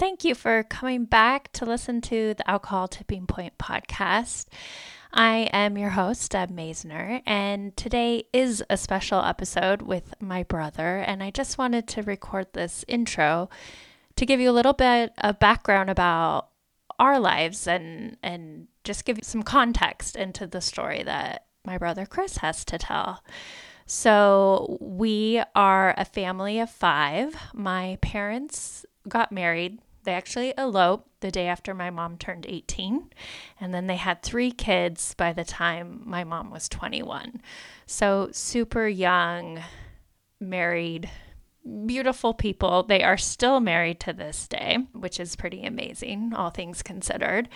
Thank you for coming back to listen to the Alcohol Tipping Point podcast. I am your host, Deb Masner, and today is a special episode with my brother. And I just wanted to record this intro to give you a little bit of background about our lives and and just give you some context into the story that my brother Chris has to tell. So, we are a family of five. My parents got married they actually eloped the day after my mom turned 18. And then they had three kids by the time my mom was 21. So, super young, married, beautiful people. They are still married to this day, which is pretty amazing, all things considered.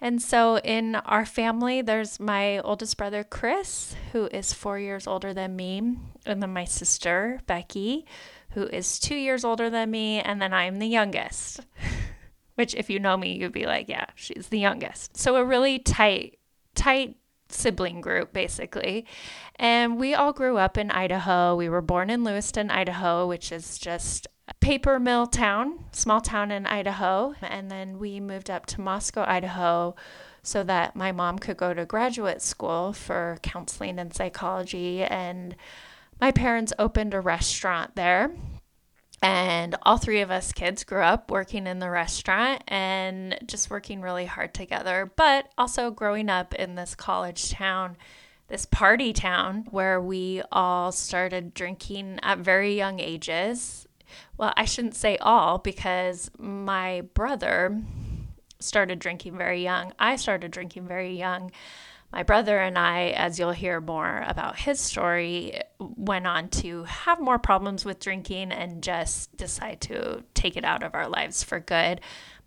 And so in our family, there's my oldest brother, Chris, who is four years older than me, and then my sister, Becky, who is two years older than me, and then I'm the youngest. Which, if you know me, you'd be like, yeah, she's the youngest. So, a really tight, tight sibling group, basically. And we all grew up in Idaho. We were born in Lewiston, Idaho, which is just a paper mill town, small town in Idaho. And then we moved up to Moscow, Idaho, so that my mom could go to graduate school for counseling and psychology. And my parents opened a restaurant there. And all three of us kids grew up working in the restaurant and just working really hard together, but also growing up in this college town, this party town where we all started drinking at very young ages. Well, I shouldn't say all because my brother started drinking very young. I started drinking very young my brother and I, as you'll hear more about his story, went on to have more problems with drinking and just decide to take it out of our lives for good.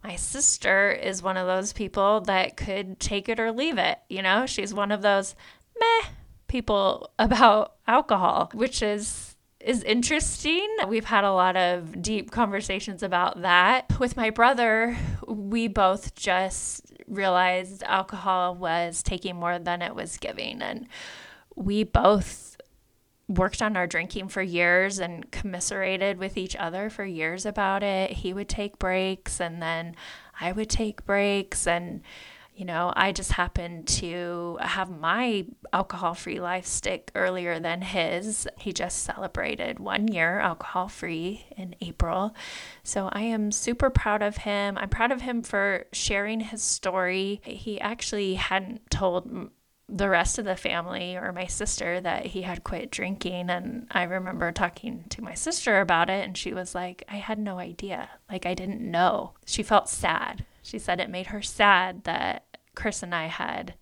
My sister is one of those people that could take it or leave it. You know, she's one of those meh people about alcohol, which is is interesting. We've had a lot of deep conversations about that. With my brother, we both just realized alcohol was taking more than it was giving. And we both worked on our drinking for years and commiserated with each other for years about it. He would take breaks and then I would take breaks and you know, I just happened to have my alcohol free life stick earlier than his. He just celebrated one year alcohol free in April. So I am super proud of him. I'm proud of him for sharing his story. He actually hadn't told the rest of the family or my sister that he had quit drinking. And I remember talking to my sister about it, and she was like, I had no idea. Like, I didn't know. She felt sad. She said it made her sad that Chris and I had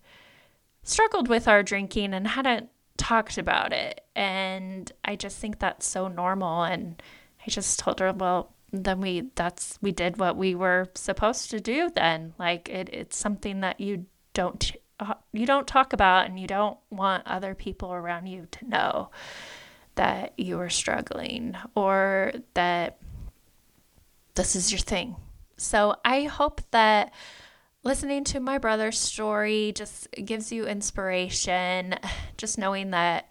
struggled with our drinking and hadn't talked about it. And I just think that's so normal. And I just told her, well, then we that's we did what we were supposed to do then like it, it's something that you don't uh, you don't talk about and you don't want other people around you to know that you are struggling or that this is your thing so i hope that listening to my brother's story just gives you inspiration, just knowing that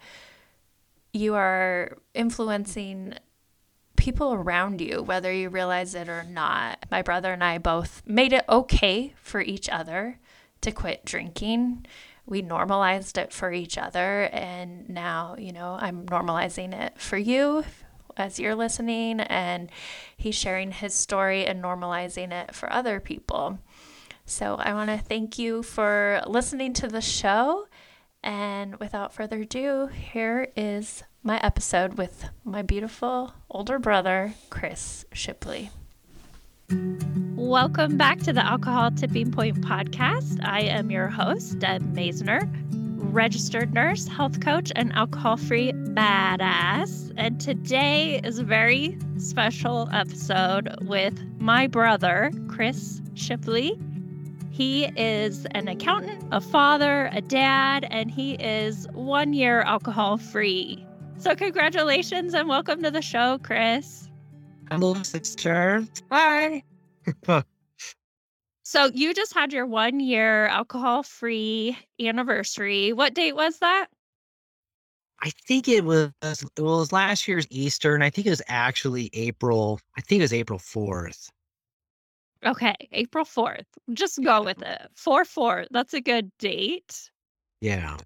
you are influencing people around you, whether you realize it or not. My brother and I both made it okay for each other to quit drinking. We normalized it for each other. And now, you know, I'm normalizing it for you as you're listening. And he's sharing his story and normalizing it for other people. So I want to thank you for listening to the show. And without further ado, here is my episode with my beautiful older brother, Chris Shipley. Welcome back to the Alcohol Tipping Point podcast. I am your host, Deb Masner, registered nurse, health coach, and alcohol free badass. And today is a very special episode with my brother, Chris Shipley. He is an accountant, a father, a dad, and he is one year alcohol free. So, congratulations and welcome to the show, Chris. Hello, sister. Hi. so, you just had your one year alcohol free anniversary. What date was that? I think it was it was last year's Easter, and I think it was actually April. I think it was April fourth. Okay, April 4th. Just go with it. 4-4. That's a good date. Yeah.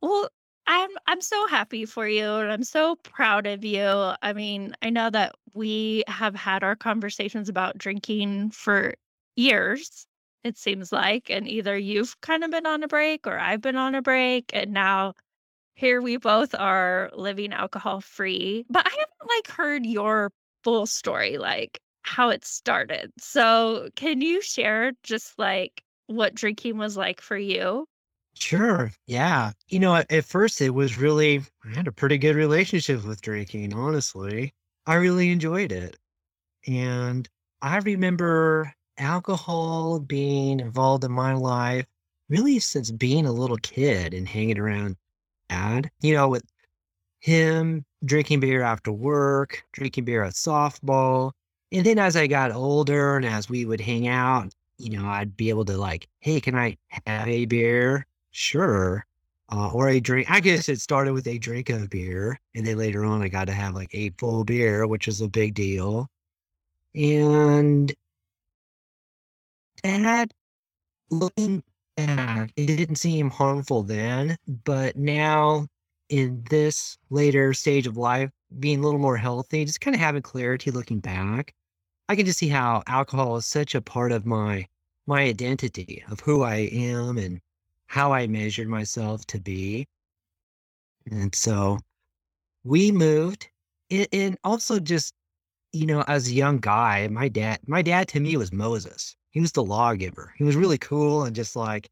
Well, I'm I'm so happy for you and I'm so proud of you. I mean, I know that we have had our conversations about drinking for years, it seems like, and either you've kind of been on a break or I've been on a break, and now here we both are living alcohol free. But I haven't like heard your full story, like how it started. So, can you share just like what drinking was like for you? Sure. Yeah. You know, at, at first it was really, I had a pretty good relationship with drinking, honestly. I really enjoyed it. And I remember alcohol being involved in my life really since being a little kid and hanging around dad, you know, with him drinking beer after work, drinking beer at softball. And then as I got older and as we would hang out, you know, I'd be able to like, hey, can I have a beer? Sure. Uh, or a drink. I guess it started with a drink of beer. And then later on, I got to have like a full beer, which is a big deal. And that looking back, it didn't seem harmful then, but now in this later stage of life, being a little more healthy, just kind of having clarity looking back, I can just see how alcohol is such a part of my my identity of who I am and how I measured myself to be. And so we moved and, also just, you know, as a young guy, my dad, my dad to me was Moses. He was the lawgiver. He was really cool and just like,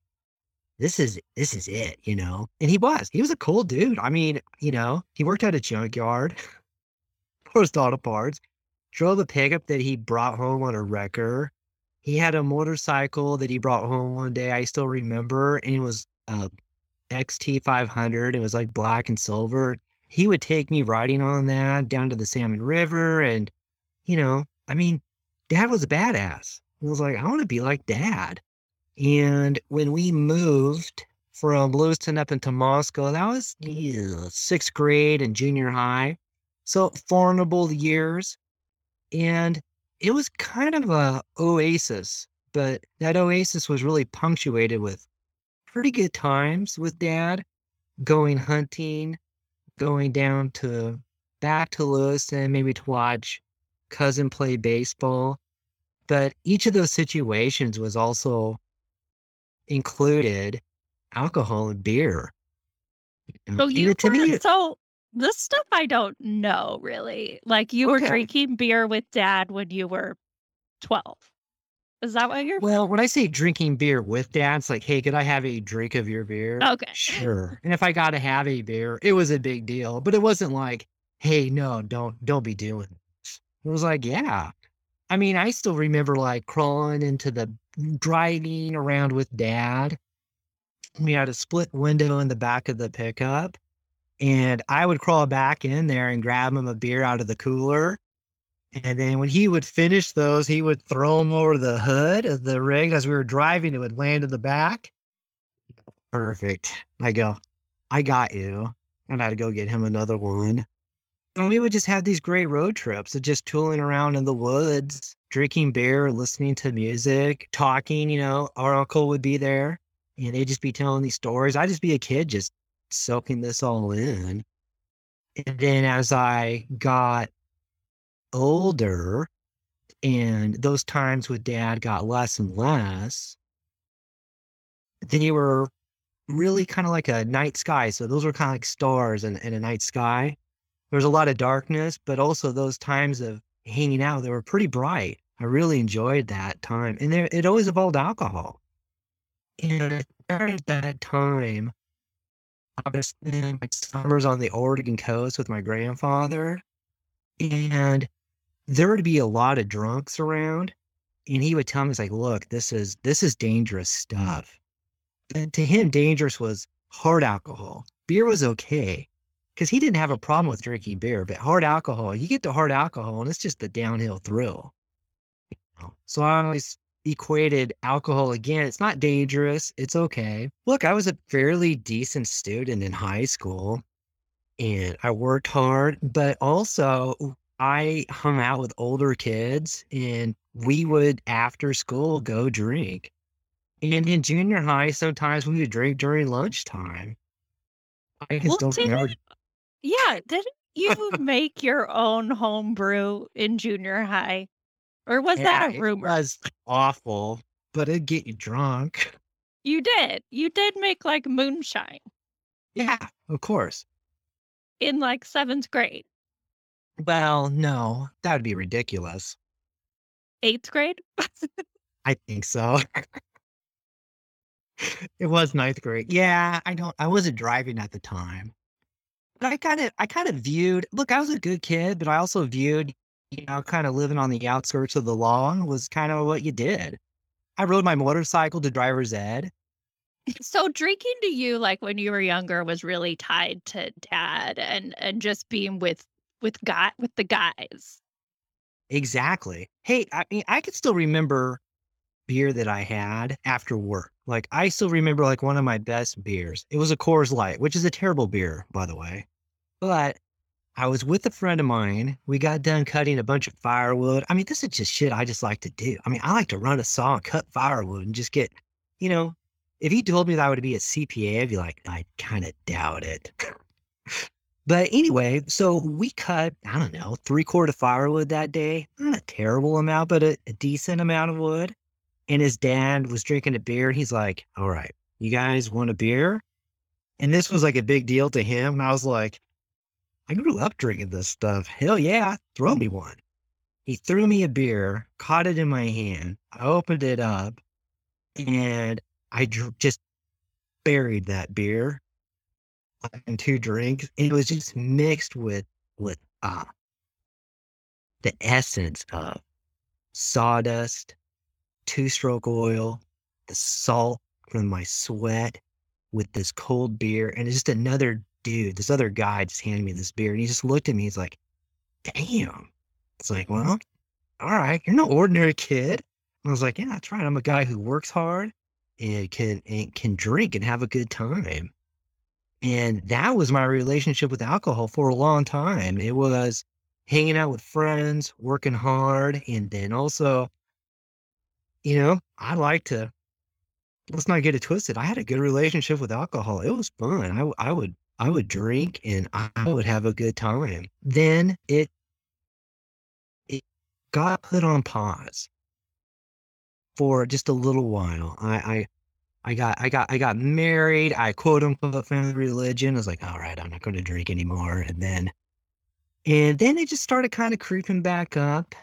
this is this is it, you know. And he was. He was a cool dude. I mean, you know, he worked at a junkyard, post auto parts, drove a pickup that he brought home on a wrecker. He had a motorcycle that he brought home one day. I still remember, and it was a XT500. It was like black and silver. He would take me riding on that down to the Salmon River, and you know, I mean, Dad was a badass. I was like, I want to be like Dad. And when we moved from Lewiston up into Moscow, that was sixth grade and junior high. So formidable years. And it was kind of a oasis, but that oasis was really punctuated with pretty good times with dad, going hunting, going down to back to Lewiston, maybe to watch cousin play baseball. But each of those situations was also included alcohol and beer. So you to me, so this stuff I don't know really. Like you were drinking beer with dad when you were 12. Is that what you're Well, when I say drinking beer with dad, it's like, hey, could I have a drink of your beer? Okay. Sure. And if I got to have a beer, it was a big deal. But it wasn't like, hey, no, don't don't be doing this. It was like, yeah. I mean, I still remember like crawling into the mm, driving around with dad. We had a split window in the back of the pickup. And I would crawl back in there and grab him a beer out of the cooler. And then when he would finish those, he would throw them over the hood of the rig as we were driving. It would land in the back. Perfect. I go, I got you. And I'd go get him another one. And we would just have these great road trips of just tooling around in the woods, drinking beer, listening to music, talking. You know, our uncle would be there and they'd just be telling these stories. I'd just be a kid just soaking this all in. And then as I got older and those times with dad got less and less, then you were really kind of like a night sky. So those were kind of like stars in, in a night sky. There was a lot of darkness, but also those times of hanging out, they were pretty bright. I really enjoyed that time. And there, it always involved alcohol. And at that time, I was spending my summers on the Oregon coast with my grandfather. And there would be a lot of drunks around. And he would tell me, he's like, look, this is this is dangerous stuff. And to him, dangerous was hard alcohol. Beer was okay because he didn't have a problem with drinking beer, but hard alcohol, you get to hard alcohol and it's just the downhill thrill. So I always equated alcohol again. It's not dangerous. It's okay. Look, I was a fairly decent student in high school and I worked hard, but also I hung out with older kids and we would after school go drink. And in junior high, sometimes we would drink during lunchtime. I Well, don't remember. yeah, didn't you make your own home brew in junior high? Or was Yeah, that a it rumor? was awful, but it'd get you drunk. You did. You did make like moonshine Yeah, of course. in like seventh grade, Well, no, that would be ridiculous. eighth grade. I think so. It was ninth grade. Yeah, I don't I wasn't driving at the time. But I kinda I kinda viewed look, I was a good kid, but I also viewed, you know, kinda living on the outskirts of the law was kind of what you did. I rode my motorcycle to driver's ed. So drinking to you, like when you were younger, was really tied to dad and and just being with with guy with the guys. Exactly. Hey, I mean, I could still remember beer that I had after work. Like, I still remember, like, one of my best beers. It was a Coors Light, which is a terrible beer, by the way. But I was with a friend of mine. We got done cutting a bunch of firewood. I mean, this is just shit I just like to do. I mean, I like to run a saw and cut firewood and just get, you know, if you told me that I would be a CPA, I'd be like, I kind of doubt it. But anyway, so we cut, I don't know, three quart of firewood that day. Not a terrible amount, but a, a decent amount of wood. And his dad was drinking a beer. And he's like, All right, you guys want a beer? And this was like a big deal to him. And I was like, I grew up drinking this stuff. Hell yeah, throw me one. He threw me a beer, caught it in my hand. I opened it up and I dr- just buried that beer in two drinks. It was just mixed with with uh the essence of sawdust, two stroke oil, the salt from my sweat with this cold beer, and it's just another dude, this other guy just handed me this beer, and he just looked at me. He's like, "Damn." It's like, well, all right, you're no ordinary kid. And I was like, yeah, that's right. I'm a guy who works hard and can and can drink and have a good time. And that was my relationship with alcohol for a long time. It was hanging out with friends, working hard, and then also, you know, I like to let's not get it twisted. I had a good relationship with alcohol. It was fun. I, I would I would drink and I would have a good time. Then it it got put on pause for just a little while. I, I I got I got I got married. I quote unquote found religion. I was like, all right, I'm not going to drink anymore. And then and then it just started kind of creeping back up,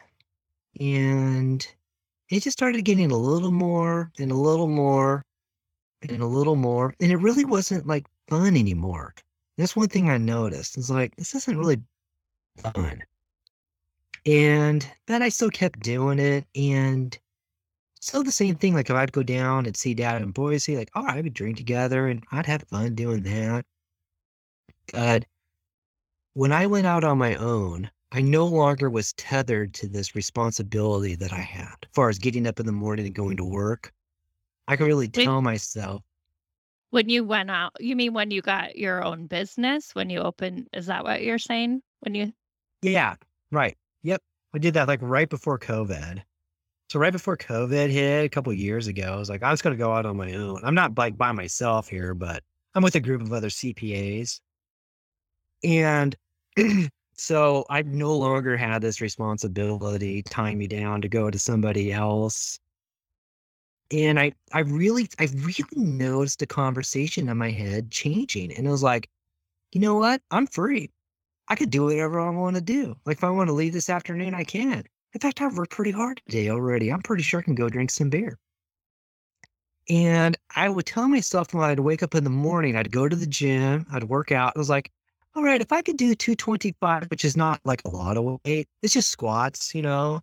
and it just started getting a little more and a little more and a little more, and it really wasn't like fun anymore. That's one thing I noticed. It's like this isn't really fun. And then I still kept doing it, and Still the same thing, like, if I'd go down and see dad in Boise, like, all right, we'd drink together and I'd have fun doing that. But when I went out on my own, I no longer was tethered to this responsibility that I had, as far as getting up in the morning and going to work. I could really tell myself, when you went out, you mean when you got your own business? When you opened, is that what you're saying? When you yeah, right. Yep. I did that like right before COVID. So right before COVID hit a couple years ago, I was like, I was going to go out on my own. I'm not like by myself here, but I'm with a group of other CPAs. And so I no longer had this responsibility tying me down to go to somebody else. And I, I really, I really noticed a conversation in my head changing. And it was like, you know what? I'm free. I could do whatever I want to do. Like if I want to leave this afternoon, I can. In fact, I've worked pretty hard today already. I'm pretty sure I can go drink some beer. And I would tell myself when I'd wake up in the morning, I'd go to the gym, I'd work out. I was like, all right, if I could do 225, which is not like a lot of weight, it's just squats, you know.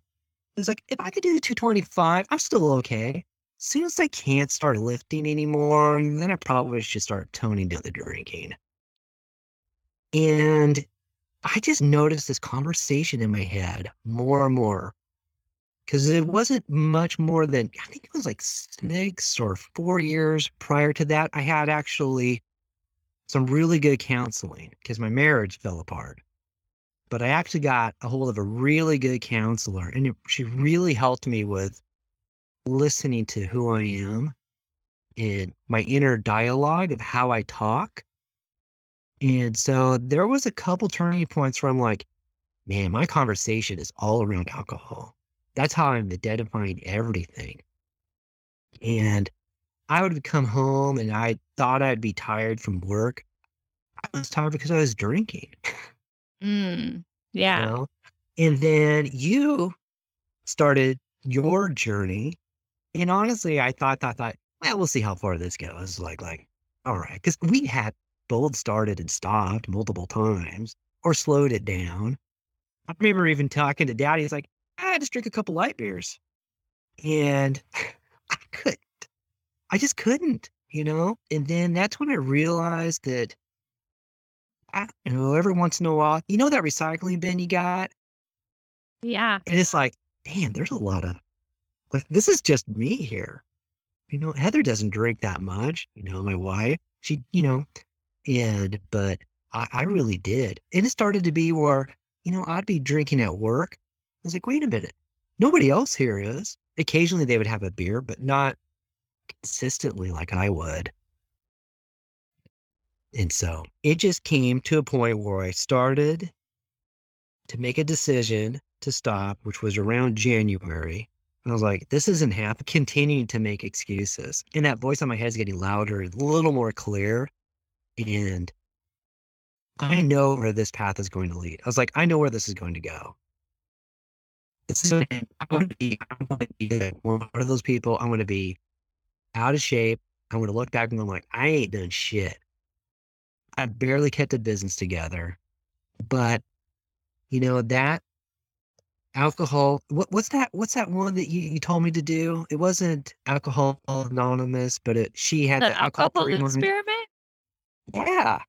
It's like, if I could do 225, I'm still okay. Soon as I can't start lifting anymore, then I probably should start toning down the drinking. And I just noticed this conversation in my head more and more because it wasn't much more than I think it was like six or four years prior to that. I had actually some really good counseling because my marriage fell apart. but I actually got a hold of a really good counselor, and it, she really helped me with listening to who I am and my inner dialogue of how I talk. And so there was a couple turning points where I'm like, man, my conversation is all around alcohol. That's how I'm identifying everything. And I would come home and I thought I'd be tired from work. I was tired because I was drinking. Mm, yeah. You know? And then you started your journey. And honestly, I thought, thought, thought, well, we'll see how far this goes. Like, like, all right. Because we had both started and stopped multiple times or slowed it down. I remember even talking to daddy. He's like, I just drink a couple light beers. And I couldn't. I just couldn't, you know? And then that's when I realized that, I, you know, every once in a while, you know, that recycling bin you got? Yeah. And it's like, damn, there's a lot of, like, this is just me here. You know, Heather doesn't drink that much, you know, my wife, she, you know, and, but I, I really did. And it started to be where, you know, I'd be drinking at work. I was like, wait a minute. Nobody else here is. Occasionally they would have a beer, but not consistently like I would. And so it just came to a point where I started to make a decision to stop, which was around January. And I was like, this isn't happening, continuing to make excuses. And that voice on my head is getting louder, a little more clear. And I know where this path is going to lead. I was like, I know where this is going to go. This is, I'm going to be, I'm going to be one of those people. I'm going to be out of shape. I'm going to look back and I'm like, I ain't done shit. I barely kept the business together. But, you know, that alcohol, what, what's that? What's that one that you, you told me to do? It wasn't Alcohol Anonymous, but it, she had The the alcohol alcohol free one. experiment? Yeah.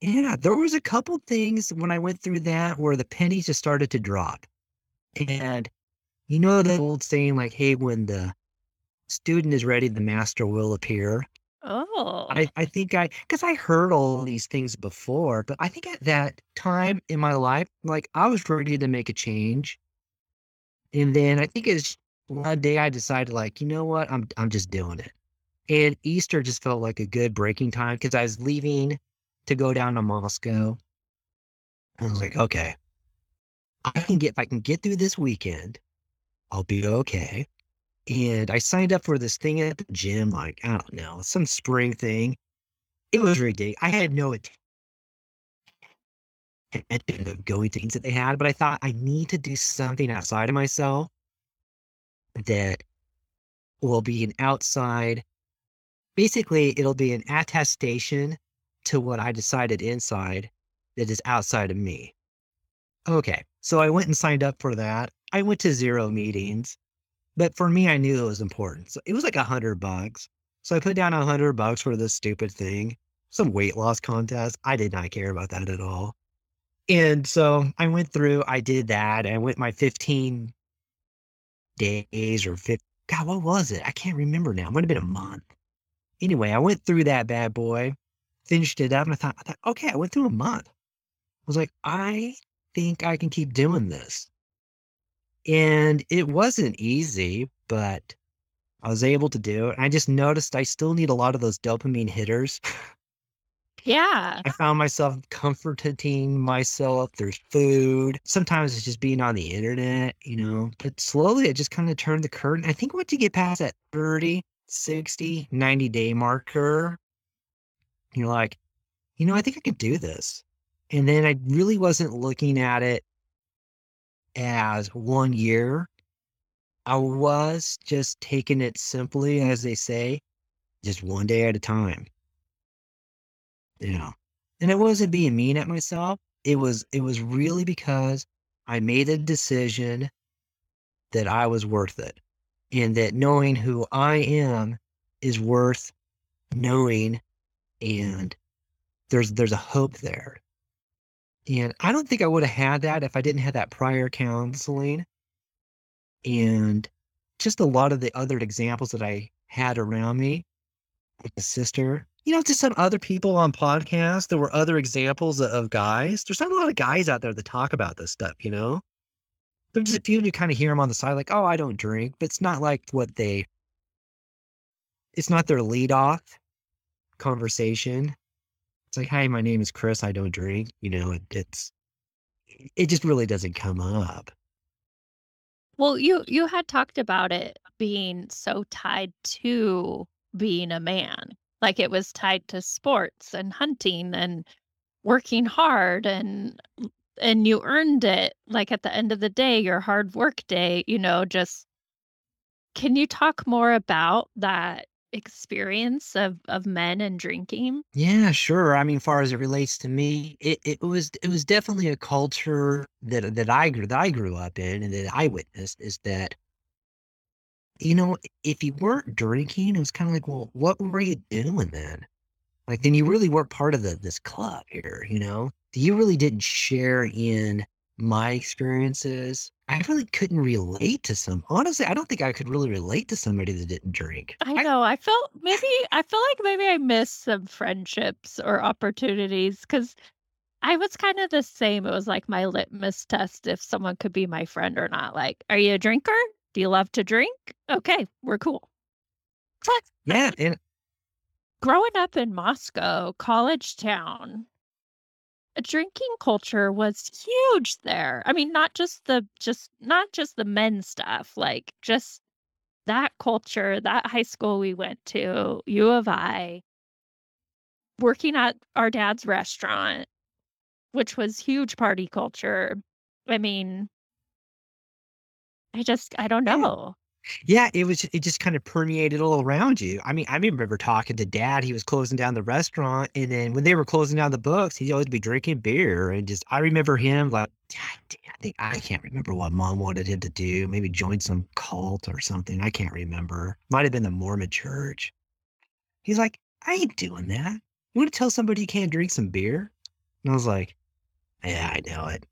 Yeah. There was a couple things when I went through that where the pennies just started to drop. And you know the old saying, like, hey, when the student is ready, the master will appear. Oh. I, I think I, because I heard all these things before, but I think at that time in my life, like I was ready to make a change. And then I think it's one day I decided, like, you know what, I'm I'm just doing it. And Easter just felt like a good breaking time because I was leaving to go down to Moscow. I was like, okay, I can get if I can get through this weekend, I'll be okay. And I signed up for this thing at the gym, like, I don't know, some spring thing. It was ridiculous. I had no intention of going to things that they had, but I thought I need to do something outside of myself that will be an outside. Basically, it'll be an attestation to what I decided inside that is outside of me. Okay, so I went and signed up for that. I went to zero meetings. But for me, I knew it was important. So it was like a hundred bucks. So I put down a hundred bucks for this stupid thing, some weight loss contest. I did not care about that at all. And so I went through, I did that. I went my 15 days or 50. God, what was it? I can't remember now. It might have been a month. Anyway, I went through that bad boy, finished it up, and I thought, I thought, okay, I went through a month. I was like, I think I can keep doing this. And it wasn't easy, but I was able to do it. I just noticed I still need a lot of those dopamine hitters. Yeah. I found myself comforting myself. There's food. Sometimes it's just being on the internet, you know. But slowly it just kind of turned the curtain. I think once you get past that 30, 60, 90 day marker, you're like, you know, I think I could do this. And then I really wasn't looking at it as one year. I was just taking it simply, as they say, just one day at a time. You know, and it wasn't being mean at myself. It was, it was really because I made a decision that I was worth it and that knowing who I am is worth knowing and there's, there's a hope there. And I don't think I would have had that if I didn't have that prior counseling and just a lot of the other examples that I had around me with a sister you know, to some other people on podcasts, there were other examples of, of guys. There's not a lot of guys out there that talk about this stuff, you know? There's a few you kind of hear them on the side, like, oh, I don't drink, but it's not like what they, it's not their lead off conversation. It's like, hi, my name is Chris. I don't drink. You know, it, it's, it just really doesn't come up. Well, you you had talked about it being so tied to being a man. Like it was tied to sports and hunting and working hard and and you earned it. Like at the end of the day, your hard work day, you know, just can you talk more about that experience of of men and drinking? Yeah, sure. I mean, far as it relates to me, it, it was it was definitely a culture that that I grew that I grew up in and that I witnessed is that you know, if you weren't drinking, it was kind of like, well, what were you doing then? Like, then you mm-hmm. really weren't part of the this club here, you know? You really didn't share in my experiences. I really couldn't relate to some. Honestly, I don't think I could really relate to somebody that didn't drink. I I, know. I felt maybe I feel like maybe I missed some friendships or opportunities because I was kind of the same. It was like my litmus test if someone could be my friend or not. Like, are you a drinker? Do you love to drink? Okay, we're cool. Yeah, and growing up in Moscow, college town, drinking culture was huge there. I mean, not just the just not just the men stuff, like just that culture, that high school we went to, U of I, working at our dad's restaurant, which was huge party culture. I mean, I just I don't know. Yeah, it was it just kind of permeated all around you. I mean, I remember talking to dad, he was closing down the restaurant, and then when they were closing down the books, he'd always be drinking beer and just I remember him like I think I can't remember what mom wanted him to do. Maybe join some cult or something. I can't remember. Might have been the Mormon church. He's like, I ain't doing that. You want to tell somebody you can't drink some beer? And I was like, Yeah, I know it.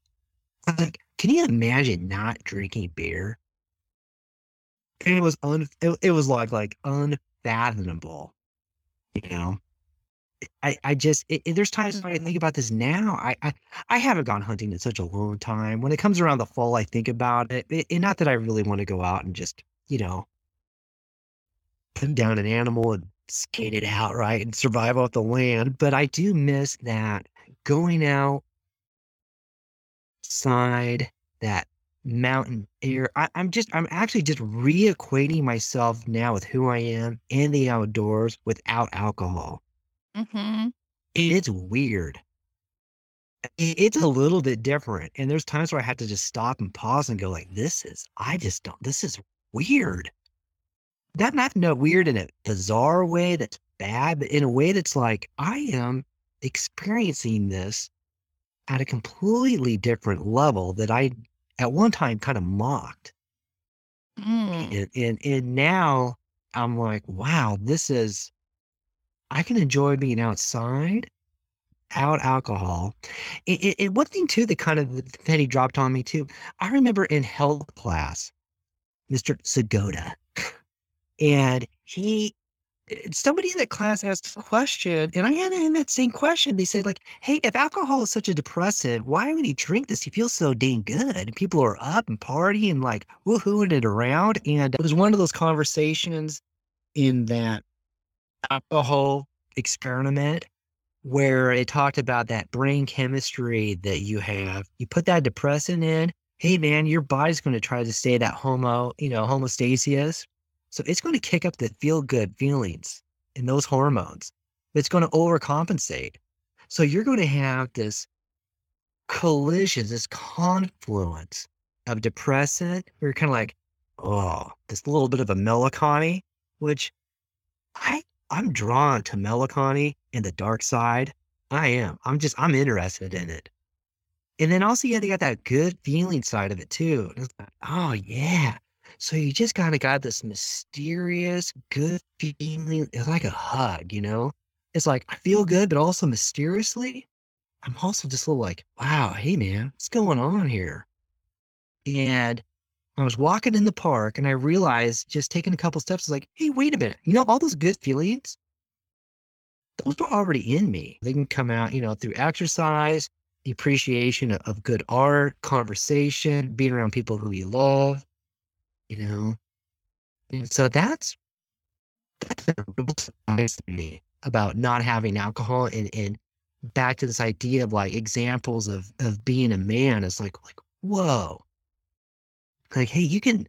I was like, can you imagine not drinking beer? It was un it, it was like like unfathomable, you know. I I just it, it- there's times when I think about this now. I, I I haven't gone hunting in such a long time. When it comes around the fall, I think about it. it, and not that I really want to go out and just you know put down an animal and skate it out right and survive off the land. But I do miss that going out side that mountain air. I, I'm just I'm actually just reacquainting myself now with who I am in the outdoors without alcohol. Mhm. It's weird. It's a little bit different. And there's times where I have to just stop and pause and go like, this is I just don't this is weird. Not not no weird in a bizarre way that's bad, but in a way that's like, I am experiencing this at a completely different level that I at one time kind of mocked. Mm. And and and now I'm like, wow, this is I can enjoy being outside, out alcohol. And one thing too that kind of that penny dropped on me too. I remember in health class, Mr. Sagoda, and he Eh, somebody in that class asked a question, and I had in that same question. They said, like, hey, if alcohol is such a depressant, why would he drink this? He feels so dang good. And people are up and partying, like woohooing it around. And it was one of those conversations in that alcohol experiment where it talked about that brain chemistry that you have. You put that depressant in, hey man, your body's going to try to stay that homo, you know, homostasis. So it's going to kick up the feel good feelings and those hormones. It's going to overcompensate. So you're going to have this collision, this confluence of depressant. You're kind of like, oh, this little bit of a melancholy, which I I'm drawn to melancholy and the dark side. I am. I'm just I'm interested in it. And then also, yeah, they got that good feeling side of it too. Like, oh yeah. So you just kind of got this mysterious good feeling. It's like a hug, you know? It's like I feel mm-hmm. good, but also mysteriously, I'm also just a little like, wow, hey man, what's going on here? And I was walking in the park and I realized just taking a couple steps, I was like, hey, wait a minute. You know, all those good feelings, those were already in me. They can come out, you know, through exercise, the appreciation of, of good art, conversation, being around people who you love, you know. And so that's that's a real surprise to me about not having alcohol and, and back to this idea of like examples of of being a man is like like whoa. Like hey you can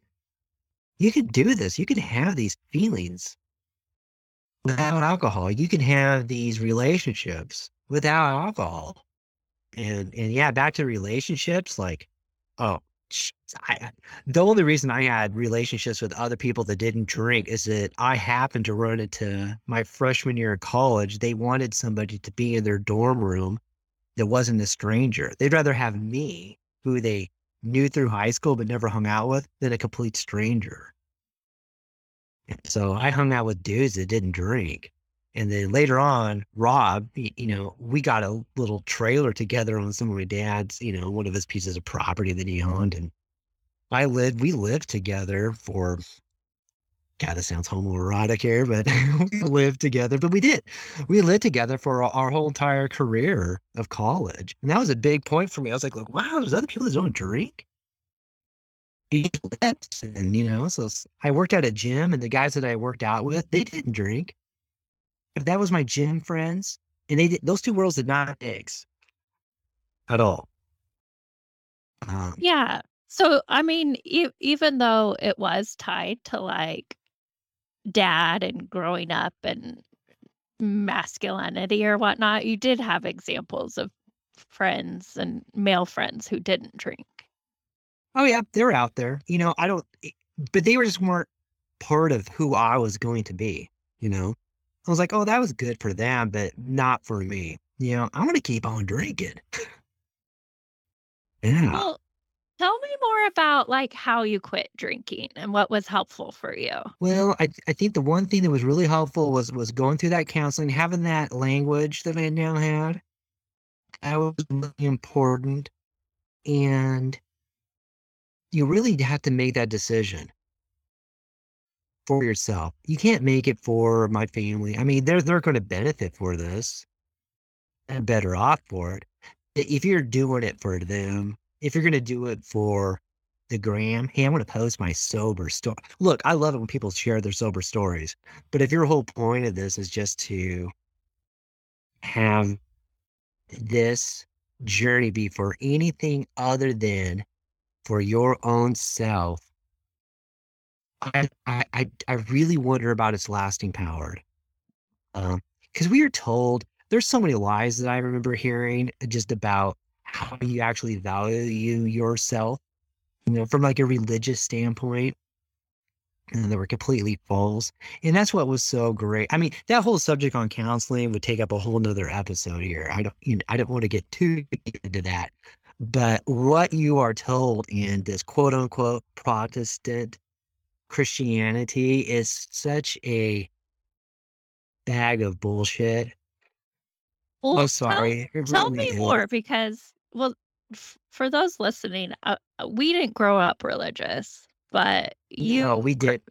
you can do this. You can have these feelings without alcohol. You can have these relationships without alcohol. And and yeah back to relationships like oh I, the only reason I had relationships with other people that didn't drink is that I happened to run into my freshman year of college. They wanted somebody to be in their dorm room that wasn't a stranger. They'd rather have me, who they knew through high school but never hung out with, than a complete stranger. so I hung out with dudes that didn't drink. And then later on, Rob, you know, we got a little trailer together on some of my dad's, you know, one of his pieces of property that he owned. And I lived, we lived together for, God, this sounds homoerotic here, but we lived together, but we did. We lived together for our, our whole entire career of college. And that was a big point for me. I was like, wow, there's other people that don't drink. And, you know, so I worked at a gym and the guys that I worked out with, they didn't drink if that was my gym friends, and they did, those two worlds did not mix at all. Um, yeah. So I mean, e- even though it was tied to like dad and growing up and masculinity or whatnot, you did have examples of friends and male friends who didn't drink. Oh yeah, they were out there. You know, I don't, but they were just weren't part of who I was going to be. You know, I was like, oh, that was good for them, but not for me. You know, I'm going to keep on drinking. yeah. Well, tell me more about like how you quit drinking and what was helpful for you. Well, I I think the one thing that was really helpful was was going through that counseling, having that language that I now had. That was really important. And you really have to make that decision for yourself. You can't make it for my family. I mean, they're they're going to benefit for this and better off for it. If you're doing it for them, if you're going to do it for the gram, hey, I'm going to post my sober story. Look, I love it when people share their sober stories, but if your whole point of this is just to have this journey be for anything other than for your own self I, I, I really wonder about its lasting power. Because um, we are told there's so many lies that I remember hearing just about how you actually value yourself, you know, from like a religious standpoint. And they were completely false. And that's what was so great. I mean, that whole subject on counseling would take up a whole nother episode here. I don't, you know, I don't want to get too into that. But what you are told in this quote unquote Protestant Christianity is such a bag of bullshit. Well, oh, sorry. Tell, tell me is. more because, well, f- for those listening, uh, uh, we didn't grow up religious, but you. No, we did.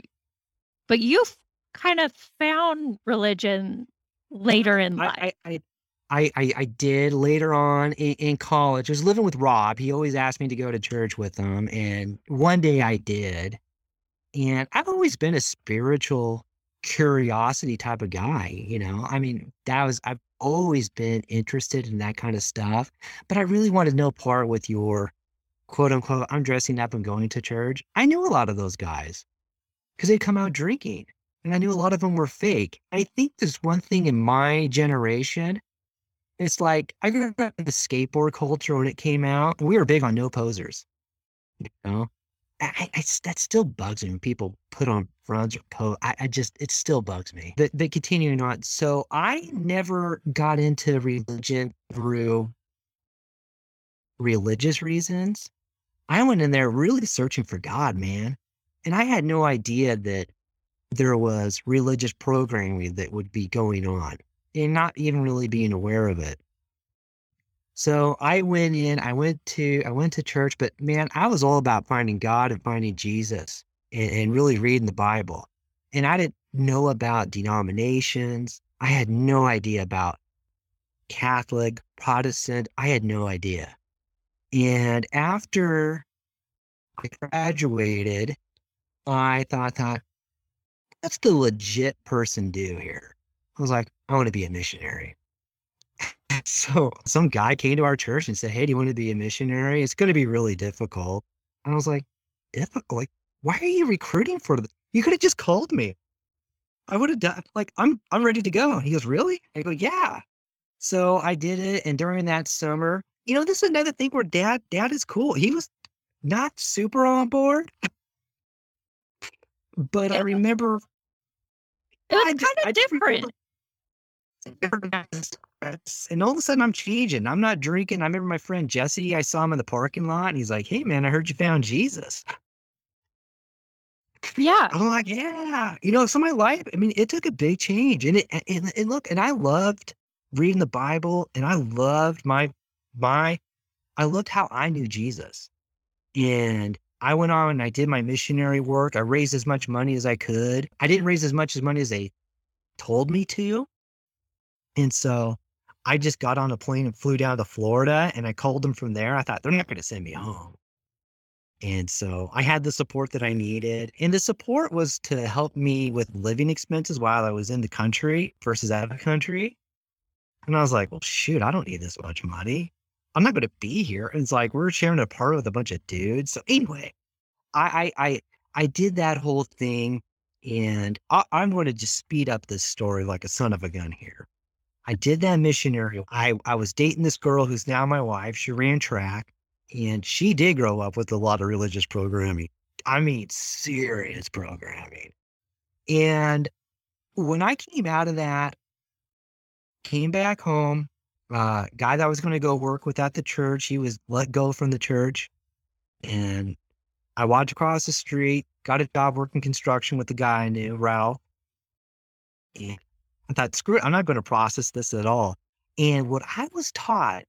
But you kind of found religion later in life. I, I, I, I, I did later on in, in, college. I was living with Rob. He always asked me to go to church with him. And one day I did. And I've always been a spiritual curiosity type of guy, you know. I mean, that was I've always been interested in that kind of stuff, but I really wanted no part with your quote unquote I'm dressing up and going to church. I knew a lot of those guys because they'd come out drinking and I knew a lot of them were fake. I think there's one thing in my generation. It's like I grew up in the skateboard culture when it came out. We were big on no posers. You know, I, I, that still bugs me when people put on fronts or pose. I, I just, it still bugs me. But, but continuing on. So I never got into religion through religious reasons. I went in there really searching for God, man. And I had no idea that there was religious programming that would be going on and not even really being aware of it. So I went in, I went to I went to church, but man, I was all about finding God and finding Jesus and, and really reading the Bible. And I didn't know about denominations. I had no idea about Catholic, Protestant. I had no idea. And after I graduated, I thought, thought, what's the legit person do here? I was like, I want to be a missionary. so some guy came to our church and said, Hey, do you want to be a missionary? It's going to be really difficult. And I was like, difficult? Like, why are you recruiting for the, you could have just called me. I would have done like I'm I'm ready to go. he goes, Really? I go, Yeah. So I did it. And during that summer, you know, this is another thing where dad, dad is cool. He was not super on board. But I remember It was I just- kind I of just remember- different. And all of a sudden I'm changing. I'm not drinking. I remember my friend Jesse, I saw him in the parking lot and he's like, Hey man, I heard you found Jesus. Yeah. I'm like, yeah, you know, so my life, I mean, it took a big change. And it, and, and look, and I loved reading the Bible and I loved my, my, I loved how I knew Jesus. And I went on and I did my missionary work. I raised as much money as I could. I didn't raise as much as money as they told me to. And so I just got on a plane and flew down to Florida and I called them from there. I thought they're not going to send me home. And so I had the support that I needed. And the support was to help me with living expenses while I was in the country versus out of the country. And I was like, well, shoot, I don't need this much money. I'm not going to be here. And it's like we're sharing a apartment with a bunch of dudes. So anyway, I I I, I did that whole thing, and I, I'm going to just speed up this story like a son of a gun here. I did that missionary. I I was dating this girl who's now my wife. She ran track, and she did grow up with a lot of religious programming. I mean, serious programming. And when I came out of that, came back home, uh, guy that I was going to go work with at the church, he was let go from the church. And I walked across the street, got a job working construction with the guy I knew, Ralph. And I thought, screw it, I'm not going to process this at all. And what I was taught,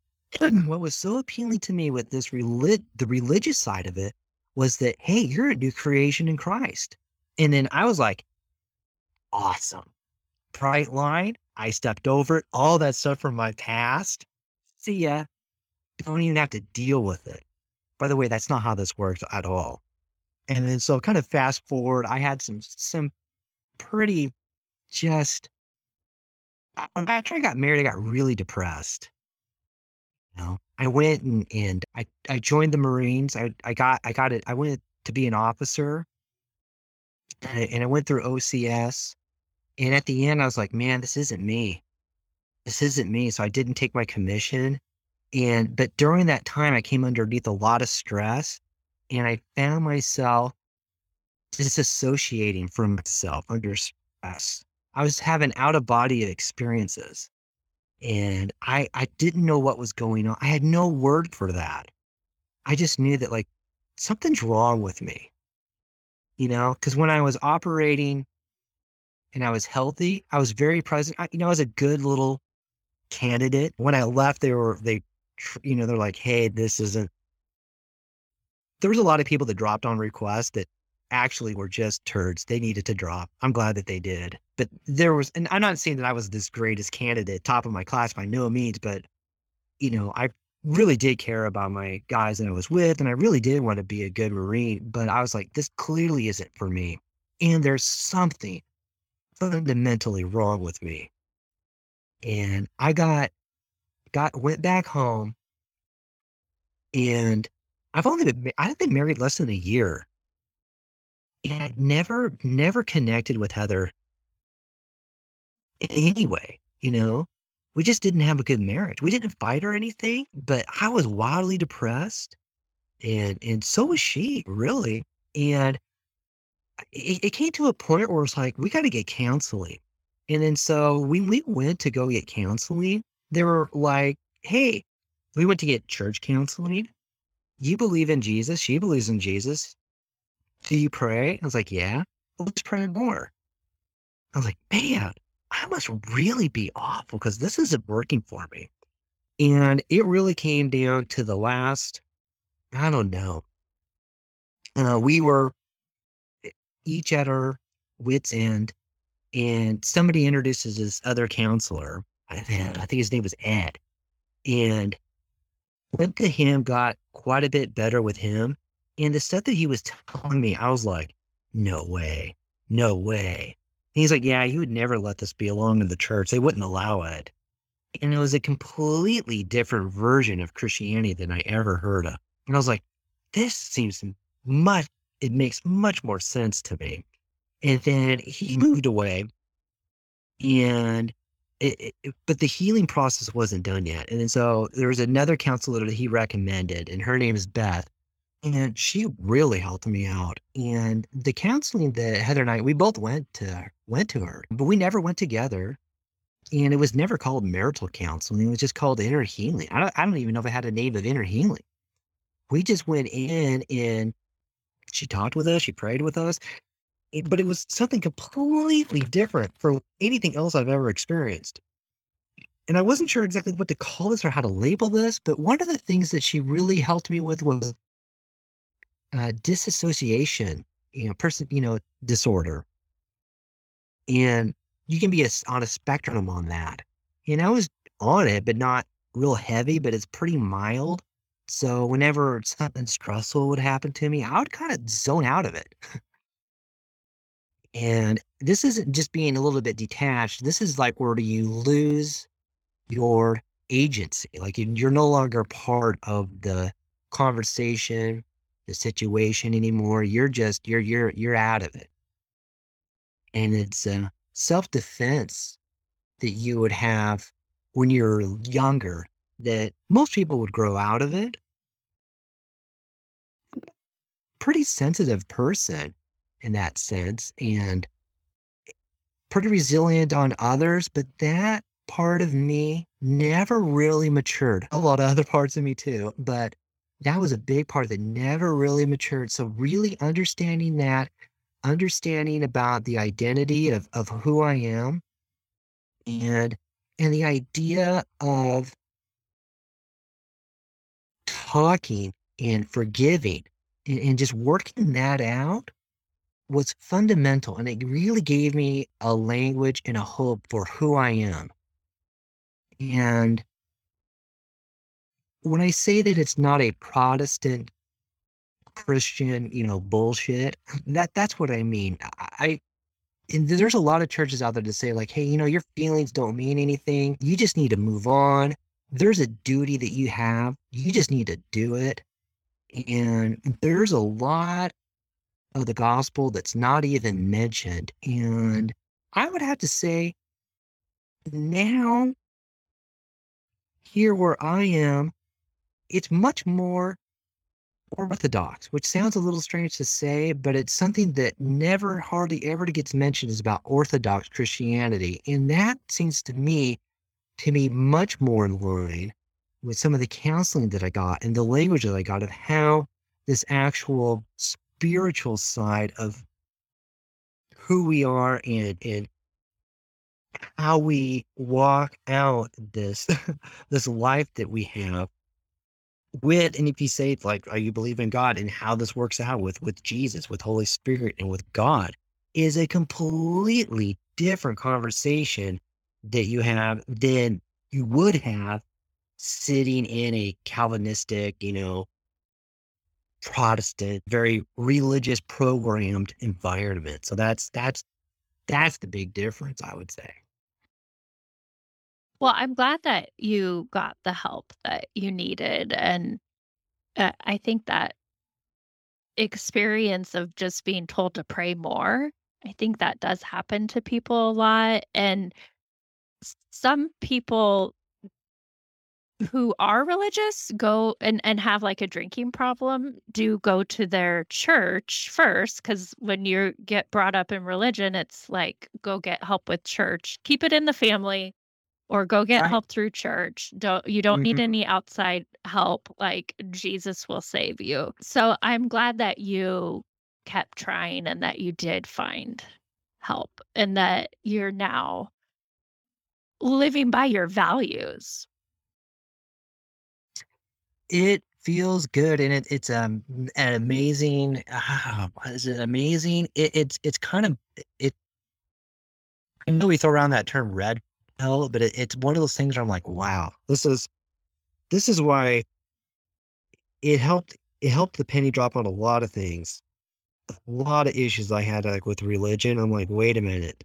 what was so appealing to me with this relig- the religious side of it was that, hey, you're a new creation in Christ. And then I was like, awesome. Bright line. I stepped over it, all that stuff from my past. See ya. Don't even have to deal with it. By the way, that's not how this works at all. And then so kind of fast forward, I had some some pretty just after I got married, I got really depressed. You know, I went and, and I, I joined the Marines. I, I got I got it. I went to be an officer and I, and I went through OCS. And at the end, I was like, man, this isn't me. This isn't me. So I didn't take my commission. And but during that time, I came underneath a lot of stress and I found myself disassociating from myself under stress. I was having out of body experiences and I, I didn't know what was going on. I had no word for that. I just knew that like something's wrong with me, you know, because when I was operating and I was healthy, I was very present. I, you know, I was a good little candidate. When I left, they were, they, you know, they're like, hey, this isn't, there was a lot of people that dropped on request that actually were just turds. They needed to drop. I'm glad that they did. But there was, and I'm not saying that I was this greatest candidate, top of my class by no means, but, you know, I really did care about my guys that I was with, and I really did want to be a good Marine. But I was like, this clearly isn't for me. And there's something fundamentally wrong with me. And I got, got, went back home and I've only been, I've been married less than a year. I never, never connected with Heather in any way, you know? We just didn't have a good marriage. We didn't fight or anything, but I was wildly depressed. And and so was she, really. And it, it came to a point where it's like, we got to get counseling. And then so when we went to go get counseling, they were like, hey, we went to get church counseling. You believe in Jesus. She believes in Jesus. Do you pray? I was like, yeah. "Well, let's pray more. I was like, man, I must really be awful because this isn't working for me. And it really came down to the last, I don't know. Uh, we were each at our wits' end. and somebody introduces this other counselor. I think, I think his name was Ed, and went to him, got quite a bit better with him. And the stuff that he was telling me, I was like, no way, no way. And he's like, yeah, he would never let this be alone in the church. They wouldn't allow it. And it was a completely different version of Christianity than I ever heard of. And I was like, this seems much, it makes much more sense to me. And then he mm-hmm. moved away and it, it, but the healing process wasn't done yet. And then so there was another counselor that he recommended, and her name is Beth. And she really helped me out. And the counseling that Heather and I, we both went to went to her, but we never went together. And it was never called marital counseling. It was just called inner healing. I don't, I don't even know if it had a name of inner healing. We just went in and she talked with us, she prayed with us, it, but it was something completely different from anything else I've ever experienced. And I wasn't sure exactly what to call this or how to label this, but one of the things that she really helped me with was uh, disassociation, you know, person, you know, disorder. And you can be a, on a spectrum on that. And I was on it, but not real heavy, but it's pretty mild. So whenever something stressful would happen to me, I would kind of zone out of it. And this isn't just being a little bit detached. This is like where do you lose your agency. Like you're no longer part of the conversation, the situation anymore. You're just you're you're you're out of it. And it's a self-defense that you would have when you're younger that most people would grow out of it. Pretty sensitive person in that sense and pretty resilient on others, but that part of me never really matured. A lot of other parts of me too, but that was a big part that never really matured. So really understanding that, understanding about the identity of, of who I am and and the idea of talking and forgiving and, and just working that out was fundamental and it really gave me a language and a hope for who I am. And when I say that it's not a Protestant Christian, you know, bullshit, that that's what I mean. I and there's a lot of churches out there to say like, hey, you know, your feelings don't mean anything. You just need to move on. There's a duty that you have. You just need to do it. And there's a lot of the gospel that's not even mentioned. And I would have to say, now, here where I am, it's much more orthodox, which sounds a little strange to say, but it's something that never, hardly ever gets mentioned is about Orthodox Christianity. And that seems to me to be much more in line with some of the counseling that I got and the language that I got of how this actual spiritual side of who we are and and how we walk out this this life that we have with say like are you believe in god and how this works out with with jesus with holy spirit and with god is a completely different conversation that you have than you would have sitting in a calvinistic you know Protestant, very religious programmed environment. So that's that's that's the big difference, I would say. Well, I'm glad that you got the help that you needed. And uh, I think that experience of just being told to pray more, I think that does happen to people a lot. And some people who are religious go and and have like a drinking problem do go to their church first because when you get brought up in religion it's like go get help with church keep it in the family or go get Right. help through church don't you don't need hmm any outside help like jesus will save you so i'm glad that you kept trying and that you did find help and that you're now living by your values It feels good, and it, it's um an amazing. What is it amazing? It, it's it's kind of it. I know we throw around that term red pill, but it, it's one of those things where I'm like, wow, this is this is why it helped it helped the penny drop on a lot of things. A lot of issues I had like with religion. I'm like, wait a minute.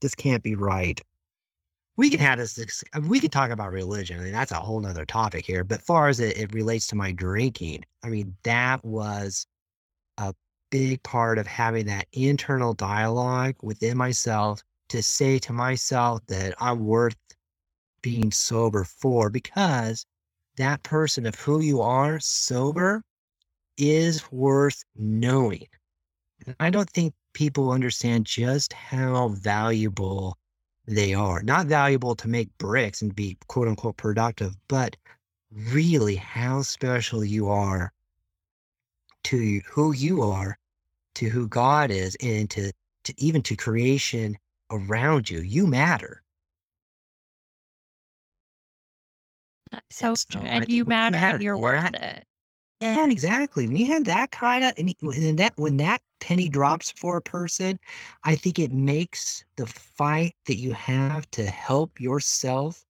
this can't be right. We can have this, uh, we could talk about religion. I mean, that's a whole nother topic here. But far as it, it relates to my drinking, I mean, that was a big part of having that internal dialogue within myself to say to myself that I'm worth being sober for because that person of who you are sober is worth knowing. I don't think people understand just how valuable they are. Not valuable to make bricks and be quote unquote productive, but really how special you are to who you are, to who God is, and to, to even to creation around you. You matter. Uh, so, so and you matter, and you're worth it. Yeah, exactly. When you have that kind of, and that when that penny drops for a person, I think it makes the fight that you have to help yourself.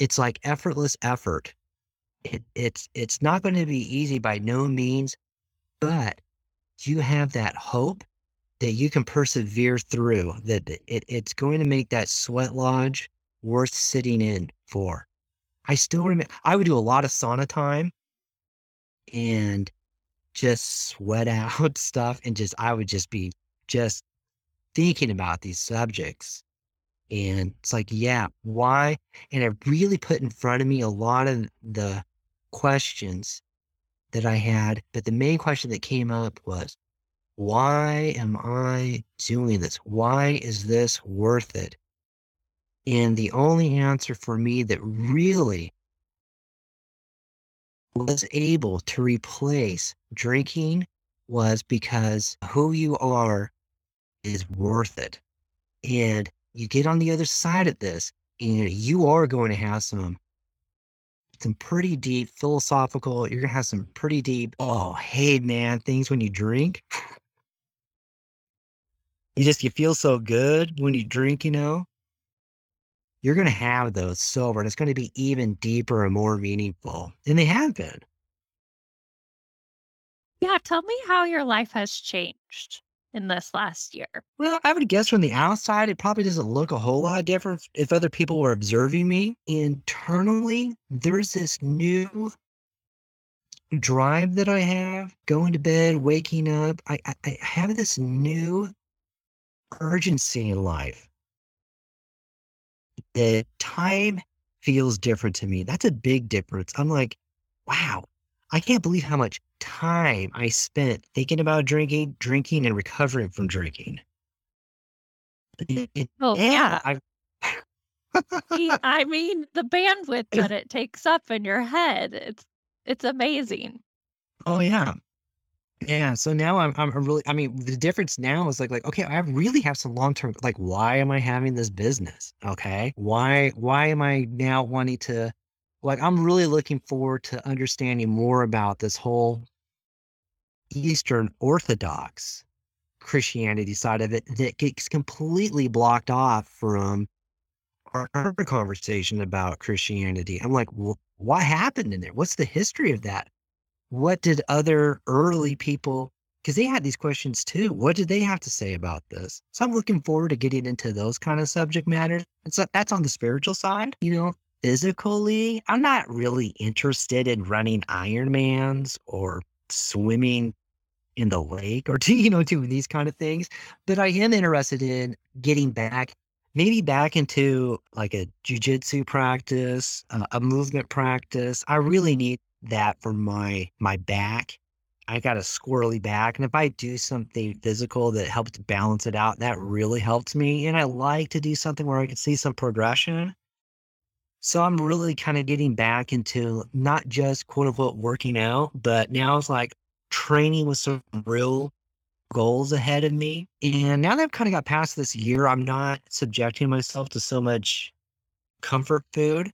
It's like effortless effort. It, it's it's not going to be easy by no means, but you have that hope that you can persevere through. That it, it's going to make that sweat lodge worth sitting in for. I still remember I would do a lot of sauna time and just sweat out stuff and just I would just be just thinking about these subjects. And it's like, yeah, why? And it really put in front of me a lot of the questions that I had. But the main question that came up was, why am I doing this? Why is this worth it? And the only answer for me that really was able to replace drinking was because who you are is worth it. And you get on the other side of this, and you are going to have some some pretty deep philosophical, you're gonna have some pretty deep, oh hey man, things when you drink. you just you feel so good when you drink, you know you're going to have those sober and it's going to be even deeper and more meaningful. And they have been. Yeah, tell me how your life has changed in this last year. Well, I would guess from the outside, it probably doesn't look a whole lot different if other people were observing me. Internally, there's this new drive that I have going to bed, waking up. I, I, I have this new urgency in life the time feels different to me. That's a big difference. I'm like, wow, I can't believe how much time I spent thinking about drinking, drinking, and recovering from drinking. oh, yeah. I, I mean, the bandwidth that it takes up in your head, it's it's amazing. Oh yeah. Yeah, so now I'm I'm really I mean, the difference now is like like, okay, I really have some long-term like, why am I having this business? Okay. Why why am I now wanting to like I'm really looking forward to understanding more about this whole Eastern Orthodox Christianity side of it that gets completely blocked off from our conversation about Christianity. I'm like, well, what happened in there? What's the history of that? What did other early people because they had these questions too what did they have to say about this? So i'm looking forward to getting into those kind of subject matters and so that's on the spiritual side you know physically i'm not really interested in running ironmans or swimming in the lake or you know doing these kind of things but i am interested in getting back maybe back into like a jujitsu practice uh, a movement practice i really need that for my my back. I got a squirrely back, and if I do something physical that helps balance it out, that really helps me. And I like to do something where I can see some progression. So I'm really kind of getting back into not just quote unquote working out, but now it's like training with some real goals ahead of me. And now that I've kind of got past this year, I'm not subjecting myself to so much comfort food.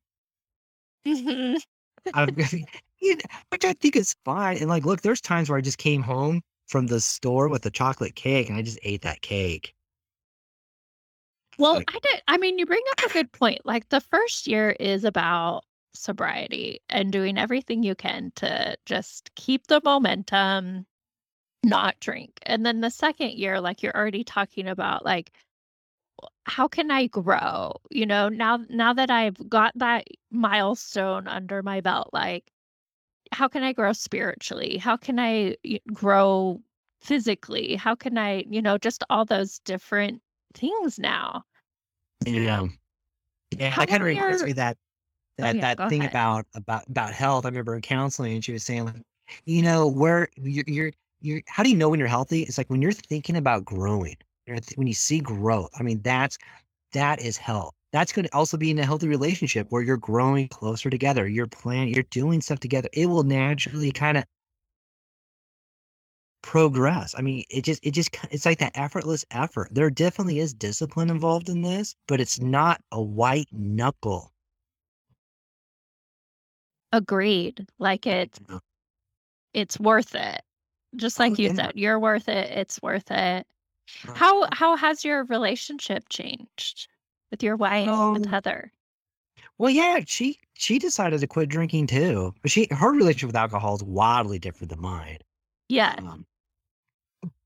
Mm-hmm. which I think is fine. And like, look, there's times where I just came home from the store with a chocolate cake and I just ate that cake. Well, Like I did I mean, you bring up a good point. Like, the first year is about sobriety and doing everything you can to just keep the momentum, not drink. And then the second year, like, you're already talking about, like, how can I grow? You know, now now that I've got that milestone under my belt, like, how can I grow spiritually? How can I grow physically? How can I you know, just all those different things now. Yeah. Yeah, How that kinda reminds your me that Oh, that yeah, that thing ahead. about about about health. I remember in counseling, and she was saying, like, you know, where you're you're you're how do you know when you're healthy? It's like when you're thinking about growing, when you see growth, I mean, that's that is health. That's gonna also be in a healthy relationship where you're growing closer together, you're planning you're doing stuff together. It will naturally kinda progress. I mean, it just it just it's like that effortless effort. There definitely is discipline involved in this, but it's not a white knuckle. Agreed. Like, it's No. it's worth it. Just Oh, like you yeah. said, you're worth it, it's worth it. How how has your relationship changed with your wife, with Um Heather? Well, yeah, she she decided to quit drinking too, but she her relationship with alcohol is wildly different than mine. Yeah. Um,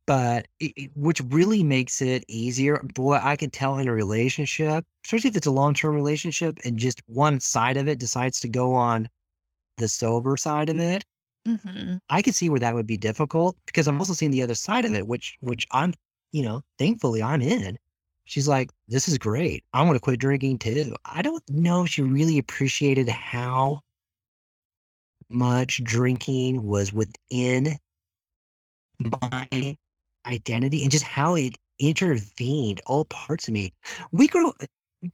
but it it which really makes it easier boy, I can tell in a relationship, especially if it's a long-term relationship and just one side of it decides to go on the sober side of it Mhm. I could see where that would be difficult because I'm also seeing the other side of it, which which I'm you know, thankfully, I'm in. She's like, "This is great. I wanna quit drinking too." I don't know if she really appreciated how much drinking was within my identity and just how it intervened all parts of me. We grew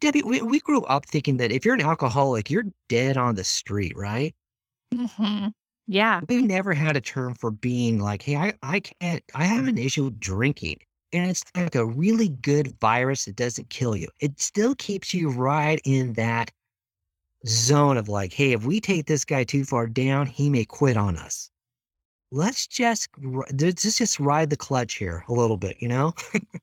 Debbie, we we grew up thinking that if you're an alcoholic, you're dead on the street, right? Mhm. Yeah. We never had a term for being like, "Hey, I I can't I have an issue with drinking." And it's like a really good virus that doesn't kill you. It still keeps you right in that zone of like, "Hey, if we take this guy too far down, he may quit on us." Let's just let's just ride the clutch here a little bit, you know?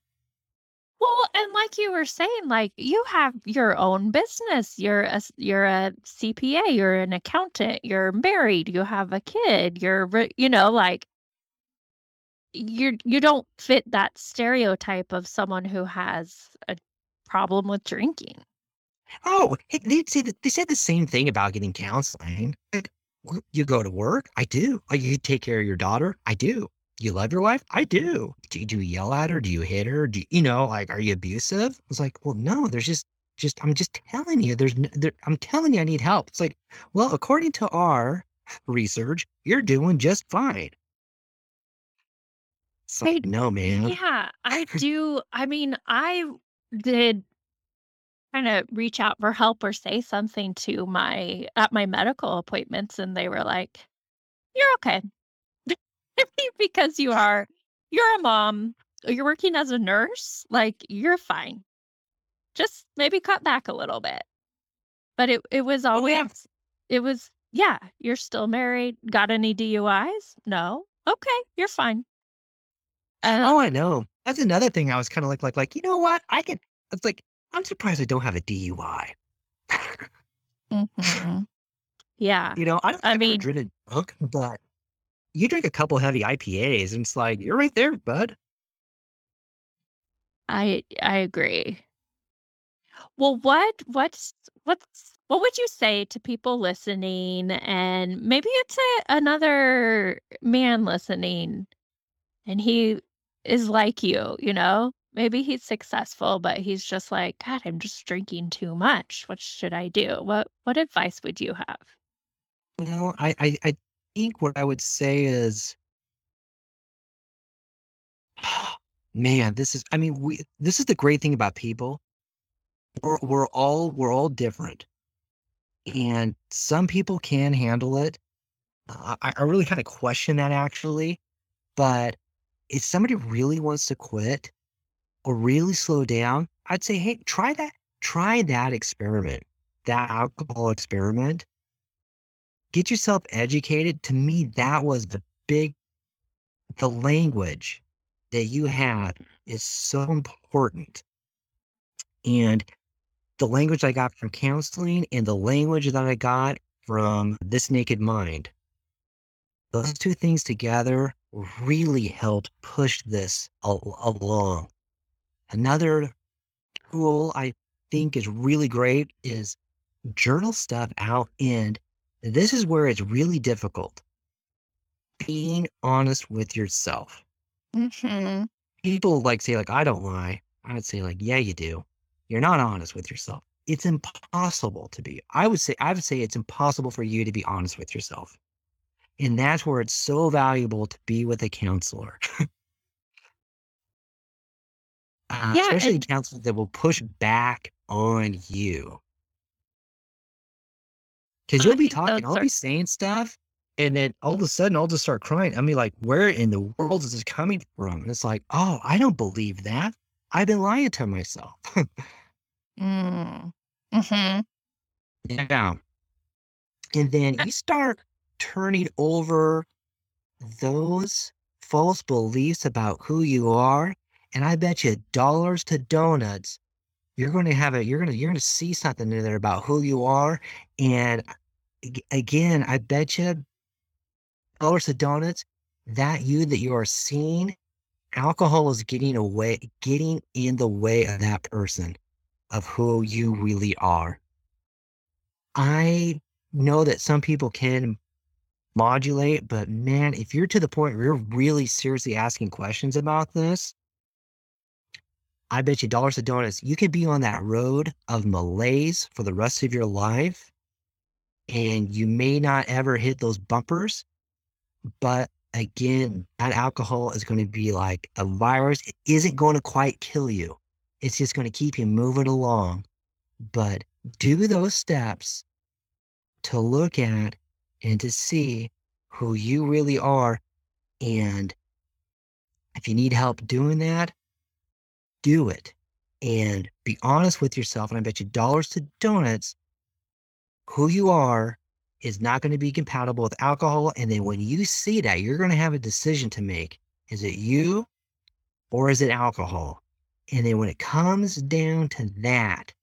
Well, and like you were saying, like, you have your own business. You're a you're a CPA, you're an accountant, you're married, you have a kid, you're you know, like you're you don't fit that stereotype of someone who has a problem with drinking. Oh, they say the they said the same thing about getting counseling. Like, you go to work?" "I do." "Oh, you take care of your daughter?" "I do." "You love your wife?" "I do." "Do do you yell at her? Do you hit her? Do you know, like, are you abusive?" I was like, "Well, no, there's just just I'm just telling you, there's there I'm telling you I need help." It's like, "Well, according to our research, you're doing just fine." It's like, I "No, man." yeah, I do I mean, I did kinda reach out for help or say something to my at my medical appointments, and they were like, "You're okay." Because you are you're a mom, you're working as a nurse, like, you're fine. Just maybe cut back a little bit. But it it was Oh, always yeah. it was, "Yeah, you're still married. Got any DUIs? No? Okay, you're fine." And Oh, I know. That's another thing I was kinda like like like, "You know what? I can" it's like, "I'm surprised I don't have a DUI." Mhm. Yeah. You know, I don't I mean driven drunk, but you drink a couple heavy IPAs, and it's like, "You're right there, bud." I I agree. Well, what what's what's what would you say to people listening, and maybe it's a another man listening, and he is like you, you know? Maybe he's successful, but he's just like, "God, I'm just drinking too much. What should I do?" What what advice would you have? You know, I I I think what I would say is man, this is I mean, we this is the great thing about people. We're we're all we're all different. And some people can handle it. Uh, I I really kinda question that actually, but if somebody really wants to quit or really slow down, I'd say, "Hey, try that try that experiment, that alcohol experiment." Get yourself educated. To me, that was the big the language that you had is so important. And the language I got from counseling and the language that I got from This Naked Mind, those two things together really helped push this al- along. Another tool I think is really great is journal stuff out. And this is where it's really difficult being honest with yourself. hmm People like say, like, I don't lie. I'd say, like, yeah, you do. You're not honest with yourself. It's impossible to be. I would say, I would say it's impossible for you to be honest with yourself. And that's where it's so valuable to be with a counselor. Uh, Yeah, especially a and counselor that will push back on you. Because you'll be talking, I'll be saying stuff, and then all of a sudden I'll just start crying. I mean, like, where in the world is this coming from? And it's like, oh, I don't believe that. I've been lying to myself. mm, hmm yeah. And then you start turning over those false beliefs about who you are. And I bet you dollars to donuts, you're going to have a, you're going to, you're going to see something in there about who you are. And again, I bet you dollars to donuts, that you that you are seeing, alcohol is getting away, getting in the way of that person, of who you really are. I know that some people can modulate, but man, if you're to the point where you're really seriously asking questions about this, I bet you dollars to donuts, you could be on that road of malaise for the rest of your life. And you may not ever hit those bumpers, but again, that alcohol is going to be like a virus. It isn't going to quite kill you. It's just going to keep you moving along. But do those steps to look at and to see who you really are. And if you need help doing that, do it and be honest with yourself. And I bet you dollars to donuts, who you are is not going to be compatible with alcohol. And then when you see that, you're going to have a decision to make. Is it you or is it alcohol? And then when it comes down to that,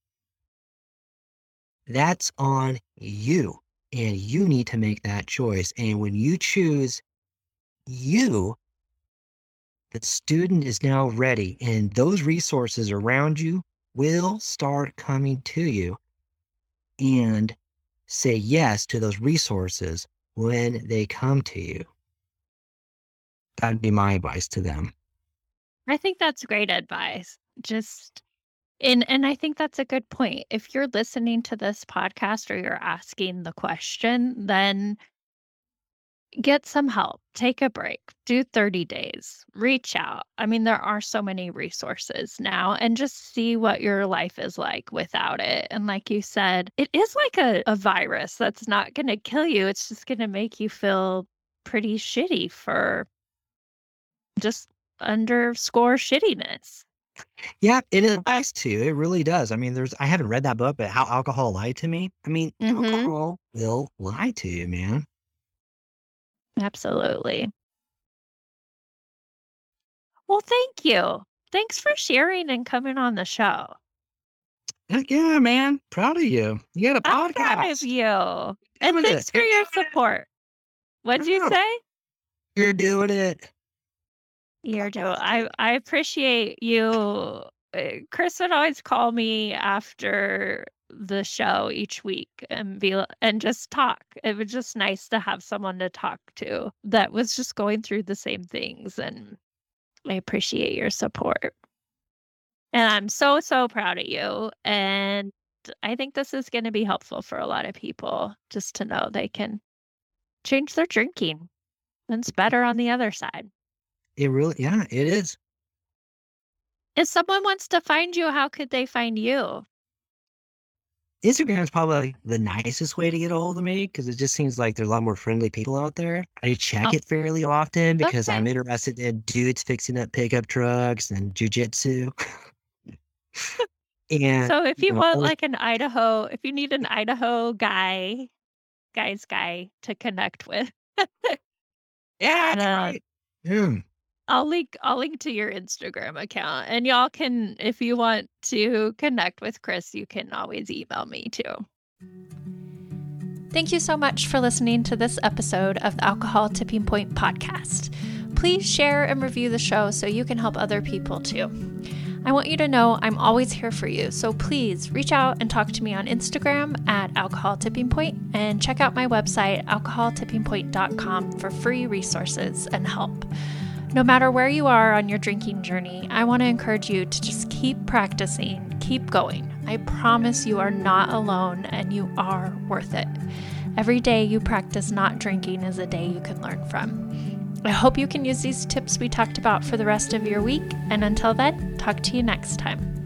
that's on you. And you need to make that choice. And when you choose you, the student is now ready, and those resources around you will start coming to you. And say yes to those resources when they come to you. That'd be my advice to them. I think that's great advice. Just and and I think that's a good point. If you're listening to this podcast or you're asking the question, then get some help. Take a break. Do 30 days. Reach out. I mean, there are so many resources now and just see what your life is like without it. And like you said, it is like a, a virus that's not going to kill you. It's just going to make you feel pretty shitty for just underscore shittiness. Yeah, it applies to. It really does. I mean, there's I haven't read that book, but how alcohol lied to me. I mean, Mhm. alcohol will lie to you, man. Absolutely. Well, thank you. Thanks for sharing and coming on the show. Heck yeah, man. Proud of you. You got a I'm proud of podcast. you. And Doing it. thanks for your support. What'd you Yeah. say? You're doing it. You're. I I appreciate you. Uh, Chris would always call me after the show each week and be and just talk. It was just nice to have someone to talk to that was just going through the same things, and I appreciate your support. And I'm so so proud of you. And I think this is going to be helpful for a lot of people just to know they can change their drinking. And it's better on the other side. It really, yeah, it is. If someone wants to find you, how could they find you? Instagram is probably the nicest way to get a hold of me because it just seems like there's a lot more friendly people out there. I check Oh. it fairly often because I'm interested in dudes fixing up pickup trucks and jujitsu. and So if you know, want only- like an Idaho, if you need an Idaho guy, guy's guy to connect with, yeah, uh, right. Yeah. I'll link I'll link to your Instagram account and y'all can if you want to connect with Chris, you can always email me too. Thank you so much for listening to this episode of the Alcohol Tipping Point podcast. Please share and review the show so you can help other people too. I want you to know I'm always here for you, so please reach out and talk to me on Instagram at Alcohol Tipping Point and check out my website, alcoholtippingpoint.com, for free resources and help. No matter where you are on your drinking journey, I want to encourage you to just keep practicing, keep going. I promise you are not alone and you are worth it. Every day you practice not drinking is a day you can learn from. I hope you can use these tips we talked about for the rest of your week, and until then, talk to you next time.